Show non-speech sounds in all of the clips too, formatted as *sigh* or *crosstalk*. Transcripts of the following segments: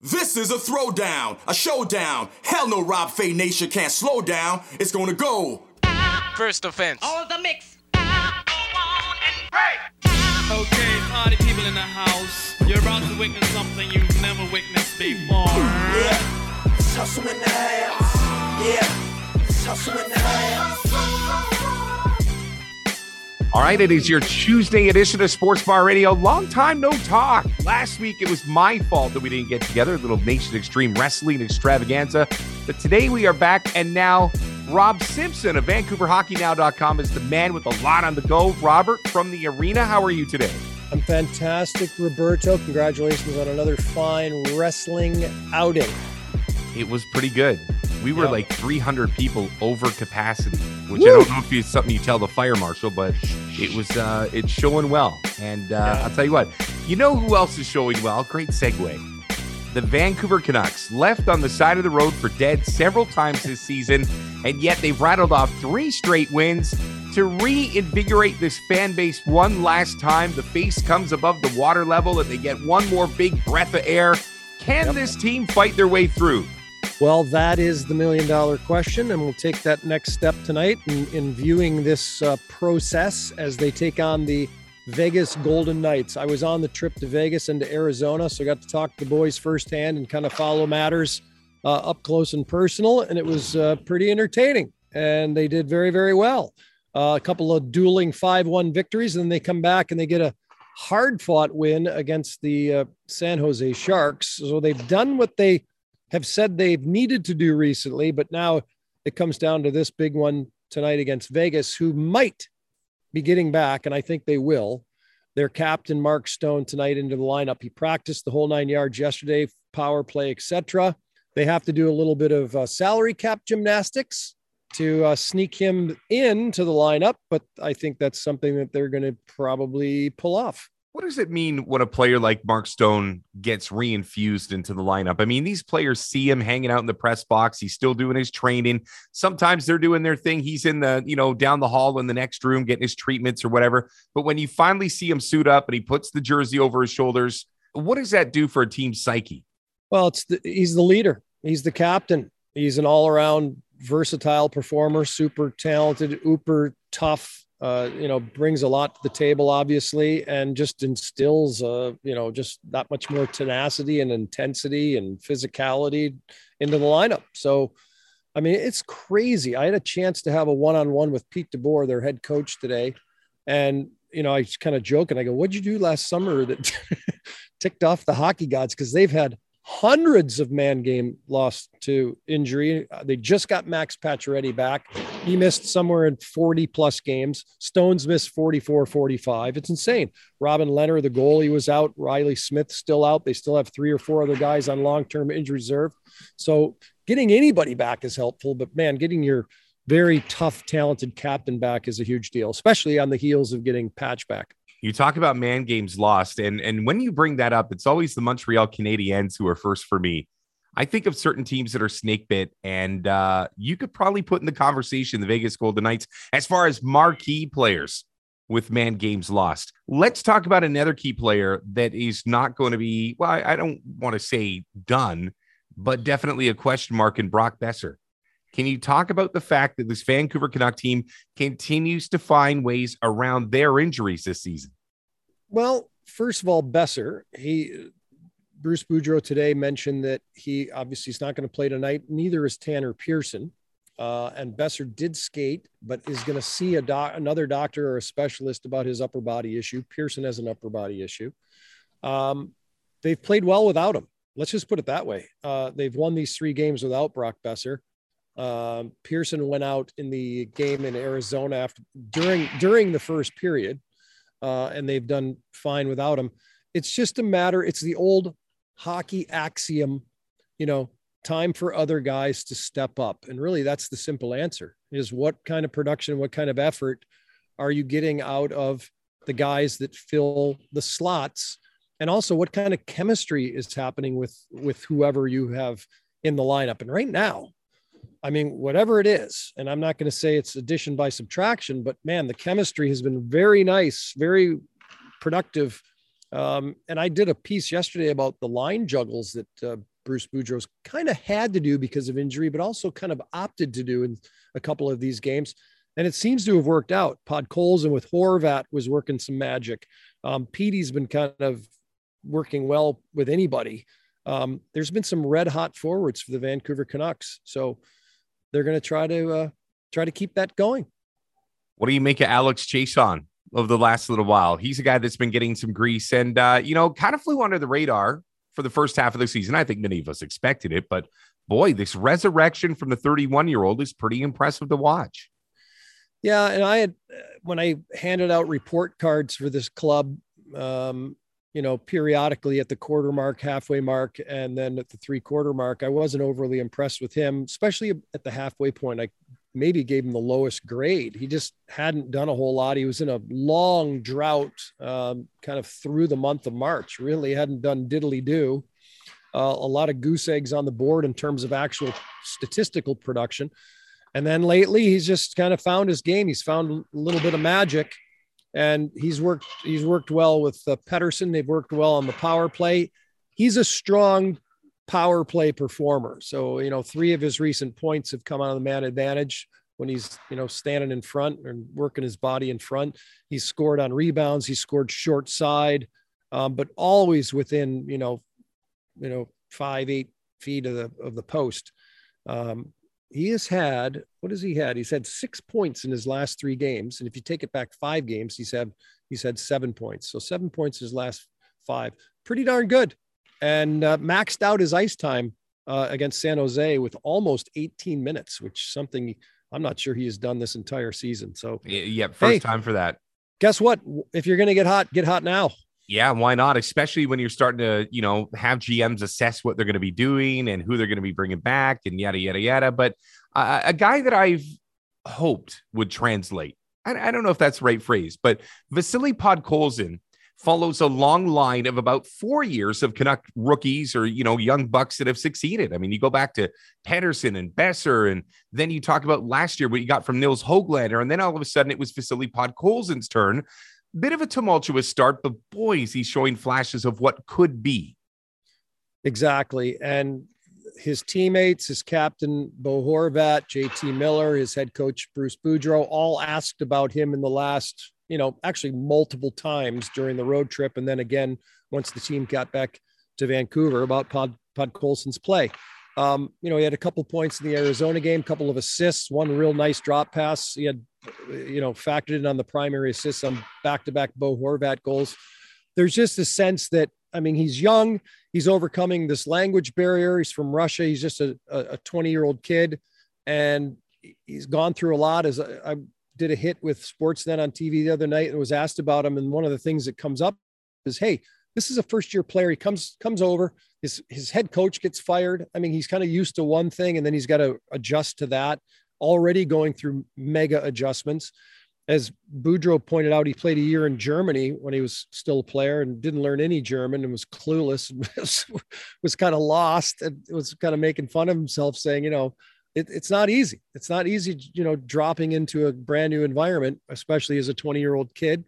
This is a throwdown, a showdown. Hell no, Rob Fai Nation can't slow down. It's gonna go. First offense. All the mix. Okay, party people in the house. You're about to witness something you've never witnessed before. Yeah, it's hustle in the house. Yeah, it's hustle in the house. All right, it is your Tuesday edition of Sports Bar Radio. Long time no talk. Last week it was my fault that we didn't get together, a little Nation Extreme Wrestling extravaganza. But today we are back, and now Rob Simpson of VancouverHockeyNow.com is the man with a lot on the go. Robert from the arena, how are you today? I'm fantastic, Roberto. Congratulations on another fine wrestling outing. It was pretty good. We were Yeah. like 300 people over capacity, which Woo! I don't know if it's something you tell the fire marshal, but it was uh it's showing well. And uh, Yeah. I'll tell you what, you know who else is showing well? Great segue. The Vancouver Canucks left on the side of the road for dead several times this season, and yet they've rattled off three straight wins to reinvigorate this fan base one last time. The face comes above the water level, and they get one more big breath of air. Can Yep. this team fight their way through? Well, that is the million dollar question, and we'll take that next step tonight in, in viewing this uh, process as they take on the Vegas Golden Knights. I was on the trip to Vegas and to Arizona, so I got to talk to the boys firsthand and kind of follow matters uh, up close and personal, and it was uh, pretty entertaining. And they did very, very well. Uh, a couple of dueling 5 1 victories, and then they come back and they get a hard fought win against the uh, San Jose Sharks. So they've done what they have said they've needed to do recently, but now it comes down to this big one tonight against Vegas, who might be getting back, and I think they will. Their captain Mark Stone tonight into the lineup. He practiced the whole nine yards yesterday, power play, etc. They have to do a little bit of uh, salary cap gymnastics to uh, sneak him into the lineup, but I think that's something that they're going to probably pull off. What does it mean when a player like Mark Stone gets reinfused into the lineup? I mean, these players see him hanging out in the press box. He's still doing his training. Sometimes they're doing their thing. He's in the, you know, down the hall in the next room getting his treatments or whatever. But when you finally see him suit up and he puts the jersey over his shoulders, what does that do for a team's psyche? Well, it's the, he's the leader. He's the captain. He's an all-around versatile performer, super talented, uber tough. Uh, you know, brings a lot to the table, obviously, and just instills, uh, you know, just that much more tenacity and intensity and physicality into the lineup. So, I mean, it's crazy. I had a chance to have a one-on-one with Pete DeBoer, their head coach today, and you know, I kind of joke and I go, "What'd you do last summer that *laughs* ticked off the hockey gods?" Because they've had hundreds of man game lost to injury. Uh, They just got Max Pacioretty back. He missed somewhere in 40 plus games. Stones missed 44, 45. It's insane. Robin Lehner, the goalie, was out. Riley Smith still out. They still have three or four other guys on long term injury reserve. So getting anybody back is helpful, but man, getting your very tough, talented captain back is a huge deal, especially on the heels of getting Patch back. You talk about man games lost, and and when you bring that up, it's always the Montreal Canadiens who are first for me. I think of certain teams that are snake bit, and uh, you could probably put in the conversation the Vegas Golden Knights as far as marquee players with man games lost. Let's talk about another key player that is not going to be, well, I, I don't want to say done, but definitely a question mark in Brock Boeser. Can you talk about the fact that this Vancouver Canuck team continues to find ways around their injuries this season? Well, first of all, Boeser, he Bruce Boudreau today mentioned that he obviously is not going to play tonight. Neither is Tanner Pearson. Uh, and Boeser did skate, but is going to see a doc, another doctor or a specialist about his upper body issue. Pearson has an upper body issue. Um, they've played well without him. Let's just put it that way. Uh, they've won these three games without Brock Boeser. Um, Pearson went out in the game in Arizona after during during the first period, uh, and they've done fine without him. It's just a matter. It's the old hockey axiom, you know, time for other guys to step up, and really that's the simple answer: is what kind of production, what kind of effort are you getting out of the guys that fill the slots, and also what kind of chemistry is happening with with whoever you have in the lineup. And right now, I mean, whatever it is, and I'm not going to say it's addition by subtraction, but man, the chemistry has been very nice, very productive Um, and I did a piece yesterday about the line juggles that uh, Bruce Boudreau's kind of had to do because of injury, but also kind of opted to do in a couple of these games. And it seems to have worked out. Podkolzin with Horvat was working some magic. Um, Petey's been kind of working well with anybody. Um, there's been some red hot forwards for the Vancouver Canucks. So they're going to try to uh, try to keep that going. What do you make of Alex Chiasson of the last little while? He's a guy that's been getting some grease and, uh, you know, kind of flew under the radar for the first half of the season. I think many of us expected it, but boy, this resurrection from the 31 year old is pretty impressive to watch. Yeah. And I had, when I handed out report cards for this club, um, you know, periodically at the quarter mark, halfway mark, and then at the three quarter mark, I wasn't overly impressed with him, especially at the halfway point. I maybe gave him the lowest grade. He just hadn't done a whole lot. He was in a long drought, um, kind of through the month of March. Really hadn't done diddly do. Uh, a lot of goose eggs on the board in terms of actual statistical production. And then lately, he's just kind of found his game. He's found a little bit of magic, and he's worked. He's worked well with uh, Pettersson. They've worked well on the power play. He's a strong power play performer. So, you know, three of his recent points have come out of the man advantage when he's, you know, standing in front and working his body in front. He's scored on rebounds, he scored short side, um, but always within, you know, you know, five, eight feet of the of the post. Um, he has had what has he had? He's had six points in his last three games, and if you take it back five games, he's had he's had seven points. So seven points his last five, pretty darn good and uh, maxed out his ice time uh, against San Jose with almost 18 minutes, which something I'm not sure he has done this entire season. So yeah, first hey, time for that. Guess what? If you're going to get hot, get hot now. Yeah, why not? Especially when you're starting to, you know, have GMs assess what they're going to be doing and who they're going to be bringing back and yada yada yada. But uh, a guy that I've hoped would translate. I, I don't know if that's the right phrase, but Vasily Podkolzin follows a long line of about four years of Canuck rookies or, you know, young bucks that have succeeded. I mean, you go back to Pettersson and Boeser, and then you talk about last year what you got from Nils Hoglander, and then all of a sudden it was Vasily Podkolzin's turn. Bit of a tumultuous start, but boys, he's showing flashes of what could be. Exactly. And his teammates, his captain Bo Horvat, JT Miller, his head coach Bruce Boudreau, all asked about him in the last you know, actually multiple times during the road trip. And then again, once the team got back to Vancouver about Pod, Podkolzin's play. Um, you know, he had a couple points in the Arizona game, couple of assists, one real nice drop pass. He had, you know, factored in on the primary assist on back-to-back Bo Horvat goals. There's just a sense that, I mean, he's young. He's overcoming this language barrier. He's from Russia. He's just a, a 20 year old kid. And he's gone through a lot. As I, I did a hit with Sportsnet on TV the other night and was asked about him. And one of the things that comes up is, hey, this is a first year player. He comes comes over. His his head coach gets fired. I mean, he's kind of used to one thing, and then he's got to adjust to that. Already going through mega adjustments. As Boudreau pointed out, he played a year in Germany when he was still a player and didn't learn any German and was clueless *laughs* and was, was kind of lost and was kind of making fun of himself, saying, you know, it, it's not easy. It's not easy, you know, dropping into a brand new environment, especially as a 20 year old kid,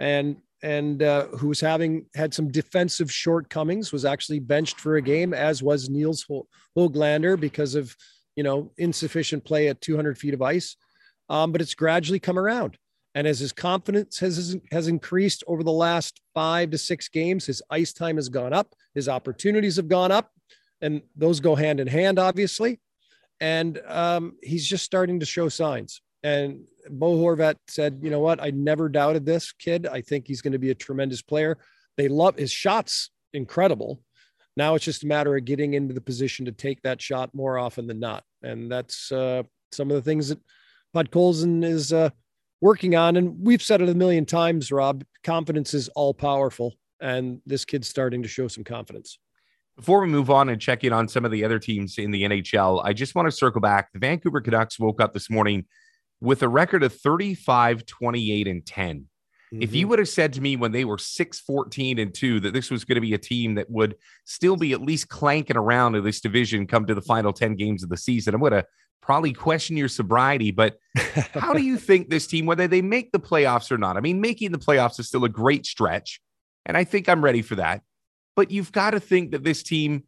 and and uh, was having had some defensive shortcomings. Was actually benched for a game, as was Nils Hoglander because of you know insufficient play at 200 feet of ice. Um, but it's gradually come around. And as his confidence has, has increased over the last five to six games, his ice time has gone up, his opportunities have gone up, and those go hand in hand, obviously and um, he's just starting to show signs. And Bo Horvat said, "You know what? I never doubted this kid. I think he's going to be a tremendous player. They love his shots, incredible. Now it's just a matter of getting into the position to take that shot more often than not. And that's uh, some of the things that Podkolzin is uh, working on. And we've said it a million times, Rob. Confidence is all powerful, and this kid's starting to show some confidence. Before we move on and check in on some of the other teams in the NHL, I just want to circle back. The Vancouver Canucks woke up this morning with a record of 35, 28, and 10. Mm-hmm. If you mm-hmm. would have said to me when they were 6, 14, and 2 that this was going to be a team that would still be at least clanking around in this division come to the final 10 games of the season, I'm going to probably question your sobriety. But *laughs* how do you think this team, whether they make the playoffs or not? I mean, making the playoffs is still a great stretch. And I think I'm ready for that. But you've got to think that this team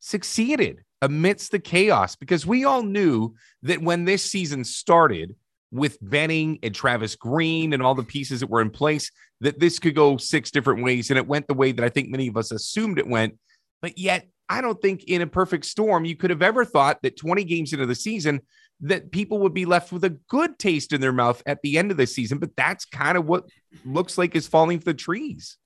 succeeded amidst the chaos because we all knew that when this season started with Benning and Travis Green and all the pieces that were in place, that this could go six different ways. And it went the way that I think many of us assumed it went. But yet, I don't think in a perfect storm you could have ever thought that 20 games into the season that people would be left with a good taste in their mouth at the end of the season. But that's kind of what looks like is falling for the trees.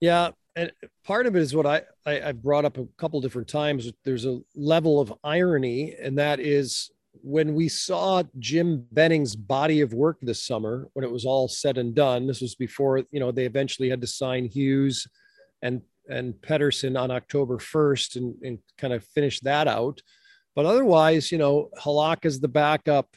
Yeah, and part of it is what I, I I brought up a couple different times. There's a level of irony, and that is when we saw Jim Benning's body of work this summer, when it was all said and done. This was before you know they eventually had to sign Hughes and and Pettersson on October 1st and, and kind of finish that out. But otherwise, you know, Halak is the backup.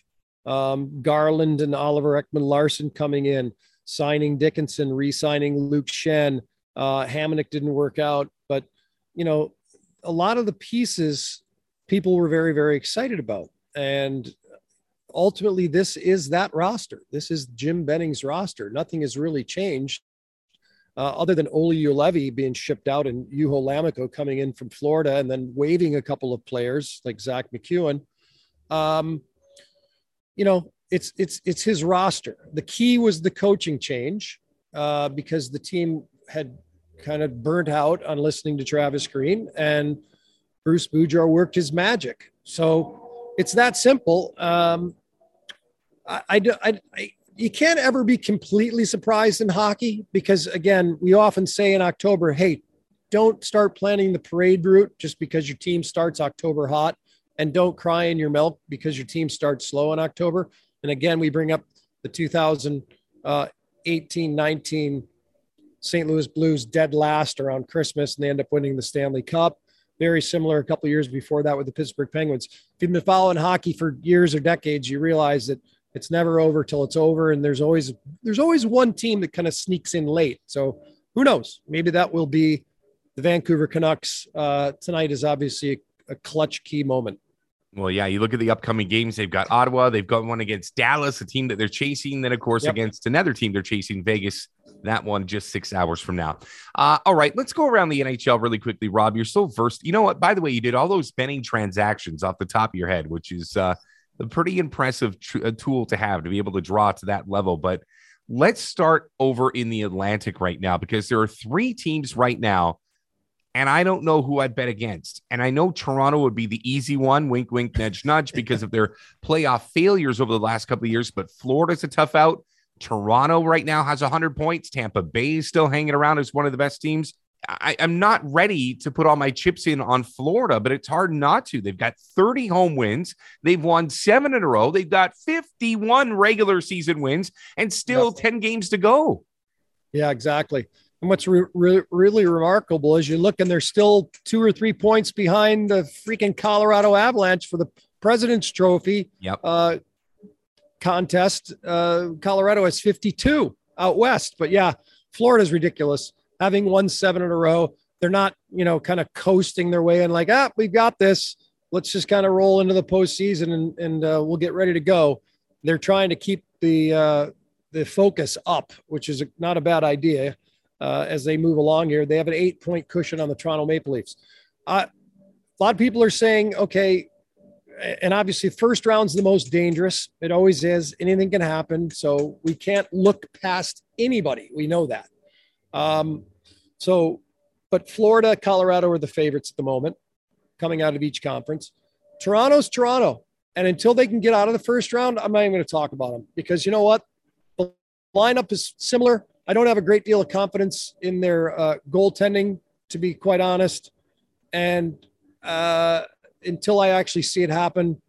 Um, Garland and Oliver Ekman Larsson coming in, signing Dickinson, re-signing Luke Schenn. Uh, Hamonic didn't work out, but you know, a lot of the pieces people were very, very excited about. And ultimately, this is that roster. This is Jim Benning's roster. Nothing has really changed uh, other than Olli Juolevi being shipped out and Juho Lammikko coming in from Florida and then waiving a couple of players like Zack MacEwen. Um, you know, it's it's it's his roster. The key was the coaching change uh, because the team had kind of burnt out on listening to Travis Green and Bruce Boudreau worked his magic. So it's that simple. Um, I, I, I, you can't ever be completely surprised in hockey because again we often say in october hey don't start planning the parade route just because your team starts october hot and don't cry in your milk because your team starts slow in october and again we bring up the 2018 19 st louis blues dead last around christmas and they end up winning the stanley cup very similar a couple years before that with the pittsburgh penguins if you've been following hockey for years or decades you realize that it's never over till it's over and there's always there's always one team that kind of sneaks in late so who knows maybe that will be the vancouver canucks uh, tonight is obviously a, a clutch key moment well, yeah, you look at the upcoming games. They've got Ottawa. They've got one against Dallas, a team that they're chasing. Then, of course, yep. against another team they're chasing, Vegas. That one just six hours from now. Uh, all right, let's go around the NHL really quickly. Rob, you're so versed. You know what? By the way, you did all those Benning transactions off the top of your head, which is uh, a pretty impressive tr- tool to have to be able to draw to that level. But let's start over in the Atlantic right now because there are three teams right now, and I don't know who I'd bet against. And I know Toronto would be the easy one, wink, wink, nudge, nudge, because of their *laughs* playoff failures over the last couple of years. But Florida's a tough out. Toronto right now has 100 points. Tampa Bay is still hanging around as one of the best teams. I, am not ready to put all my chips in on Florida, but it's hard not to. They've got 30 home wins. They've won seven in a row. They've got 51 regular season wins and still 10 games to go. Yeah, exactly. And what's re- re- really remarkable is you look and they're still two or three points behind the freaking Colorado Avalanche for the President's Trophy yep. uh, contest. Uh, Colorado has 52 out west. But yeah, Florida's ridiculous having won seven in a row. They're not, you know, kind of coasting their way in like, ah, we've got this. Let's just kind of roll into the postseason and, and uh, we'll get ready to go. They're trying to keep the uh, the focus up, which is not a bad idea uh, as they move along here. They have an eight point cushion on the Toronto Maple Leafs. A lot of people are saying, okay, and obviously first round's the most dangerous. It always is. Anything can happen. So we can't look past anybody. We know that. Um, so, but Florida, Colorado are the favorites at the moment coming out of each conference. Toronto's Toronto. And until they can get out of the first round, I'm not even going to talk about them because you know what? The lineup is similar. I don't have a great deal of confidence in their uh, goaltending, to be quite honest. And uh, until I actually see it happen,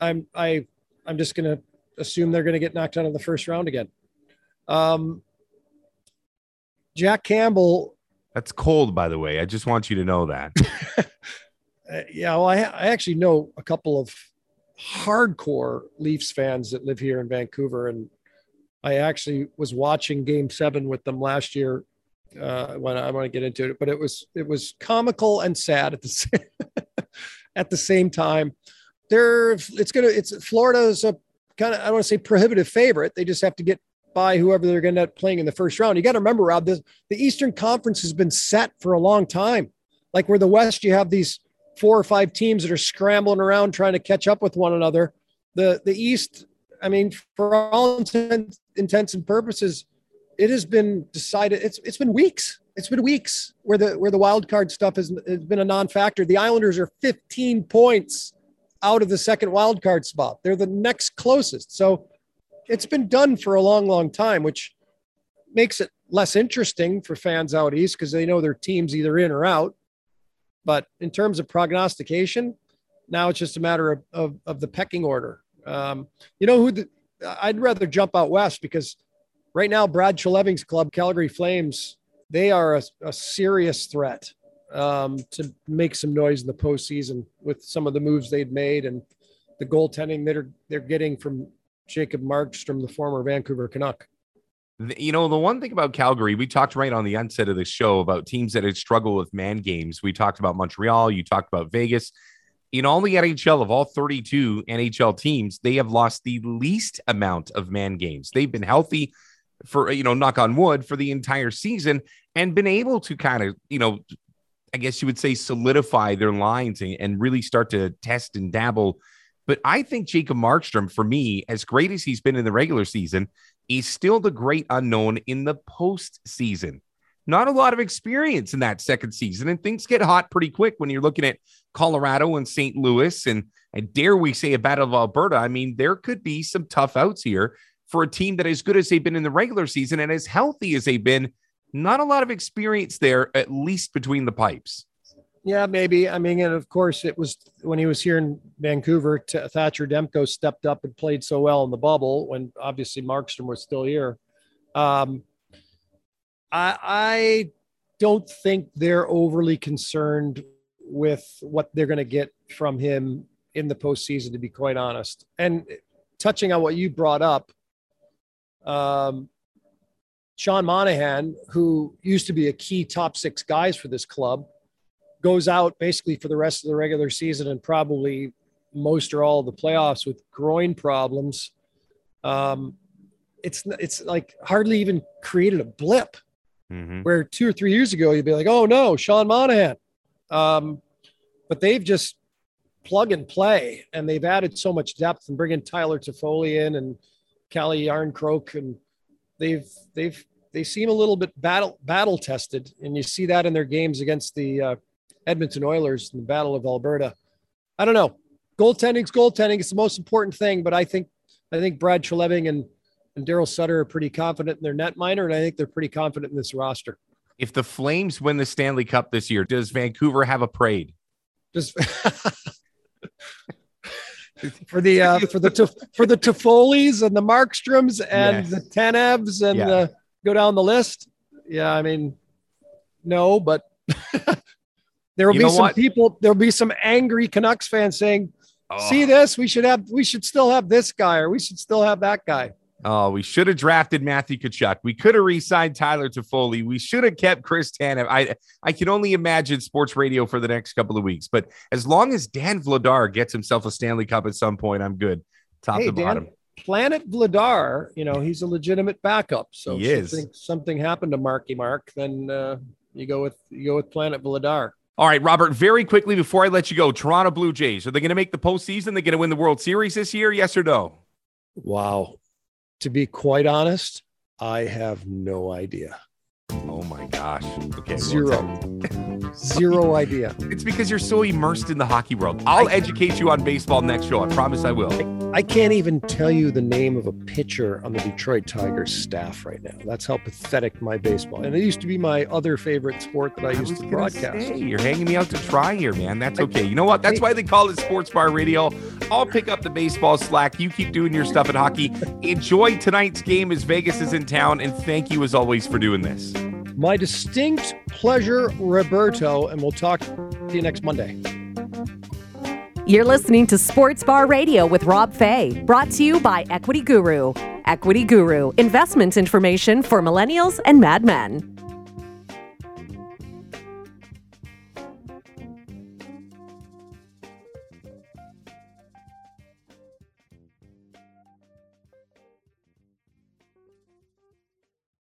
I'm I I'm just going to assume they're going to get knocked out of the first round again. Um, Jack Campbell. That's cold, by the way. I just want you to know that. *laughs* uh, yeah, well, I, I actually know a couple of hardcore Leafs fans that live here in Vancouver, and I actually was watching Game Seven with them last year. Uh, when I want to get into it, but it was it was comical and sad at the *laughs* same, at the same time. They're it's gonna it's Florida is a kind of I don't want to say prohibitive favorite. They just have to get by whoever they're going to end up playing in the first round. You got to remember, Rob, the, the Eastern Conference has been set for a long time. Like where the West, you have these four or five teams that are scrambling around trying to catch up with one another. The the East, I mean, for all intents, intents and purposes, it has been decided. It's it's been weeks. It's been weeks where the where the wild card stuff has, has been a non-factor. The Islanders are 15 points out of the second wild card spot. They're the next closest. So it's been done for a long, long time, which makes it less interesting for fans out east because they know their team's either in or out. But in terms of prognostication, now it's just a matter of, of, of the pecking order. Um, you know who the, I'd rather jump out west because right now Brad Treliving's club, Calgary Flames, they are a, a serious threat um, to make some noise in the postseason with some of the moves they've made and the goaltending that are they're getting from Jacob Markstrom, the former Vancouver Canuck. You know, the one thing about Calgary, we talked right on the onset of the show about teams that had struggled with man games. We talked about Montreal, you talked about Vegas. In all the NHL of all 32 NHL teams, they have lost the least amount of man games. They've been healthy for, you know, knock on wood for the entire season and been able to kind of, you know, I guess you would say solidify their lines and, and really start to test and dabble. But I think Jacob Markstrom, for me, as great as he's been in the regular season, he's still the great unknown in the postseason. Not a lot of experience in that second season, and things get hot pretty quick when you're looking at Colorado and St. Louis, and and dare we say a battle of Alberta. I mean, there could be some tough outs here for a team that as good as they've been in the regular season and as healthy as they've been. Not a lot of experience there, at least between the pipes. Yeah, maybe. I mean, and of course, it was when he was here in Vancouver. T- Thatcher Demko stepped up and played so well in the bubble when obviously Markstrom was still here. Um, I, I don't think they're overly concerned with what they're going to get from him in the postseason, to be quite honest. And touching on what you brought up, um, Sean Monahan, who used to be a key top six guys for this club, goes out basically for the rest of the regular season and probably most or all of the playoffs with groin problems. Um, it's it's like hardly even created a blip. Mm-hmm. Where two or three years ago you'd be like, oh no, Sean Monahan. Um, but they've just plug and play, and they've added so much depth and bringing Tyler Toffoli in and Calle Jarnkrok, and they've they've they seem a little bit battle battle tested, and you see that in their games against the uh, Edmonton Oilers in the Battle of Alberta. I don't know. Goaltending's goaltending. It's the most important thing, but I think I think Brad Treliving and and Daryl Sutter are pretty confident in their netminder, and I think they're pretty confident in this roster. If the Flames win the Stanley Cup this year, does Vancouver have a parade? Just *laughs* for the uh, for the for the Toffolis and the Markstroms and yes. the Tanevs and yeah. go down the list. Yeah, I mean, no, but *laughs* there will you be some what? people. There'll be some angry Canucks fans saying, oh. "See this? We should have. We should still have this guy, or we should still have that guy." Oh, we should have drafted Matthew Tkachuk. We could have re-signed Tyler Toffoli. We should have kept Chris Tanev. I I can only imagine sports radio for the next couple of weeks. But as long as Dan Vladar gets himself a Stanley Cup at some point, I'm good. Top hey, to Dan, bottom. Planet Vladar, you know, he's a legitimate backup. So he if something, something happened to Marky Mark, then uh, you go with you go with Planet Vladar. All right, Robert, very quickly before I let you go, Toronto Blue Jays, are they going to make the postseason? They're going to win the World Series this year? Yes or no? Wow. To be quite honest, I have no idea. Oh my gosh. Okay. Zero. *laughs* Zero idea. It's because you're so immersed in the hockey world. I'll I, educate you on baseball next show. I promise I will. I, I, can't even tell you the name of a pitcher on the Detroit Tigers staff right now. That's how pathetic my baseball. And it used to be my other favorite sport that I, I used to broadcast. Say, you're hanging me out to try here, man. That's okay. You know what? That's why they call it Sports Bar Radio. I'll pick up the baseball slack. You keep doing your stuff at hockey. Enjoy tonight's game as Vegas is in town. And thank you as always for doing this. My distinct pleasure, Roberto, and we'll talk to you next Monday. You're listening to Sports Bar Radio with Rob Fai, brought to you by Equity Guru. Equity Guru, investment information for millennials and madmen.